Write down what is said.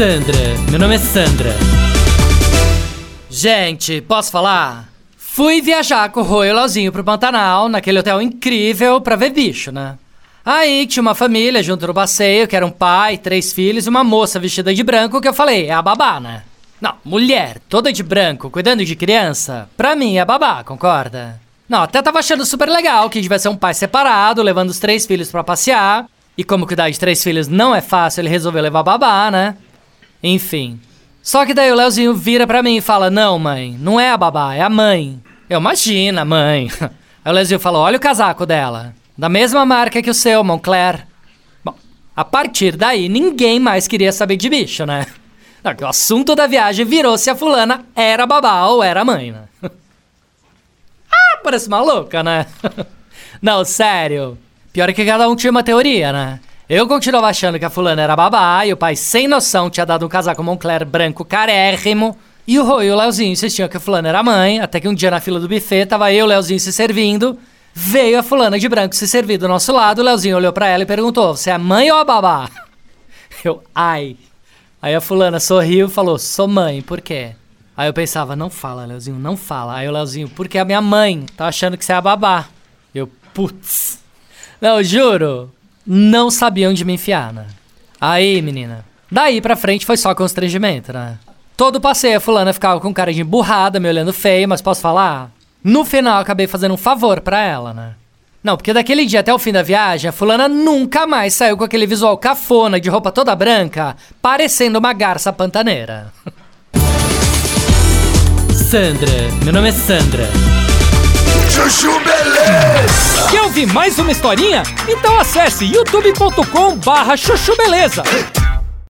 Sandra, meu nome é Sandra. Gente, posso falar? Fui viajar com o Rô e o Lauzinho pro Pantanal, naquele hotel incrível, pra ver bicho, né? Aí tinha uma família junto no passeio, que era um pai, três filhos e uma moça vestida de branco, que eu falei, é a babá, né? Não, mulher, toda de branco, cuidando de criança, pra mim é babá, concorda? Não, até tava achando super legal que ser um pai separado, levando os três filhos pra passear. E como cuidar de três filhos não é fácil, ele resolveu levar babá, né? Enfim. Só que daí o Leozinho vira pra mim e fala: Não, mãe, não é a babá, é a mãe. Eu, imagina, mãe. Aí o Leozinho falou: Olha o casaco dela. Da mesma marca que o seu, Moncler. Bom, a partir daí, ninguém mais queria saber de bicho, né? O assunto da viagem virou se a fulana era babá ou era mãe, né? ah, parece maluca, né? Não, sério. Pior é que cada um tinha uma teoria, né? Eu continuava achando que a fulana era babá e o pai, sem noção, tinha dado um casaco Moncler branco carérrimo. E o Rô e o Leozinho insistiam que a fulana era mãe, até que um dia na fila do buffet tava eu e o Leozinho se servindo. Veio a fulana de branco se servir do nosso lado, o Leozinho olhou para ela e perguntou: Você é mãe ou a babá? Eu, ai. Aí a fulana sorriu e falou: Sou mãe, por quê? Aí eu pensava: Não fala, Leozinho, não fala. Aí o Leozinho: Porque a minha mãe tá achando que você é a babá. Eu, putz. Não, juro não sabia onde me enfiar, né? Aí, menina. Daí pra frente foi só constrangimento, né? Todo passeio a fulana ficava com cara de emburrada, me olhando feio, mas posso falar? No final acabei fazendo um favor pra ela, né? Não, porque daquele dia até o fim da viagem, a fulana nunca mais saiu com aquele visual cafona de roupa toda branca, parecendo uma garça pantaneira. Sandra, meu nome é Sandra. Quer ouvir mais uma historinha? Então acesse youtube.com barra chuchu beleza.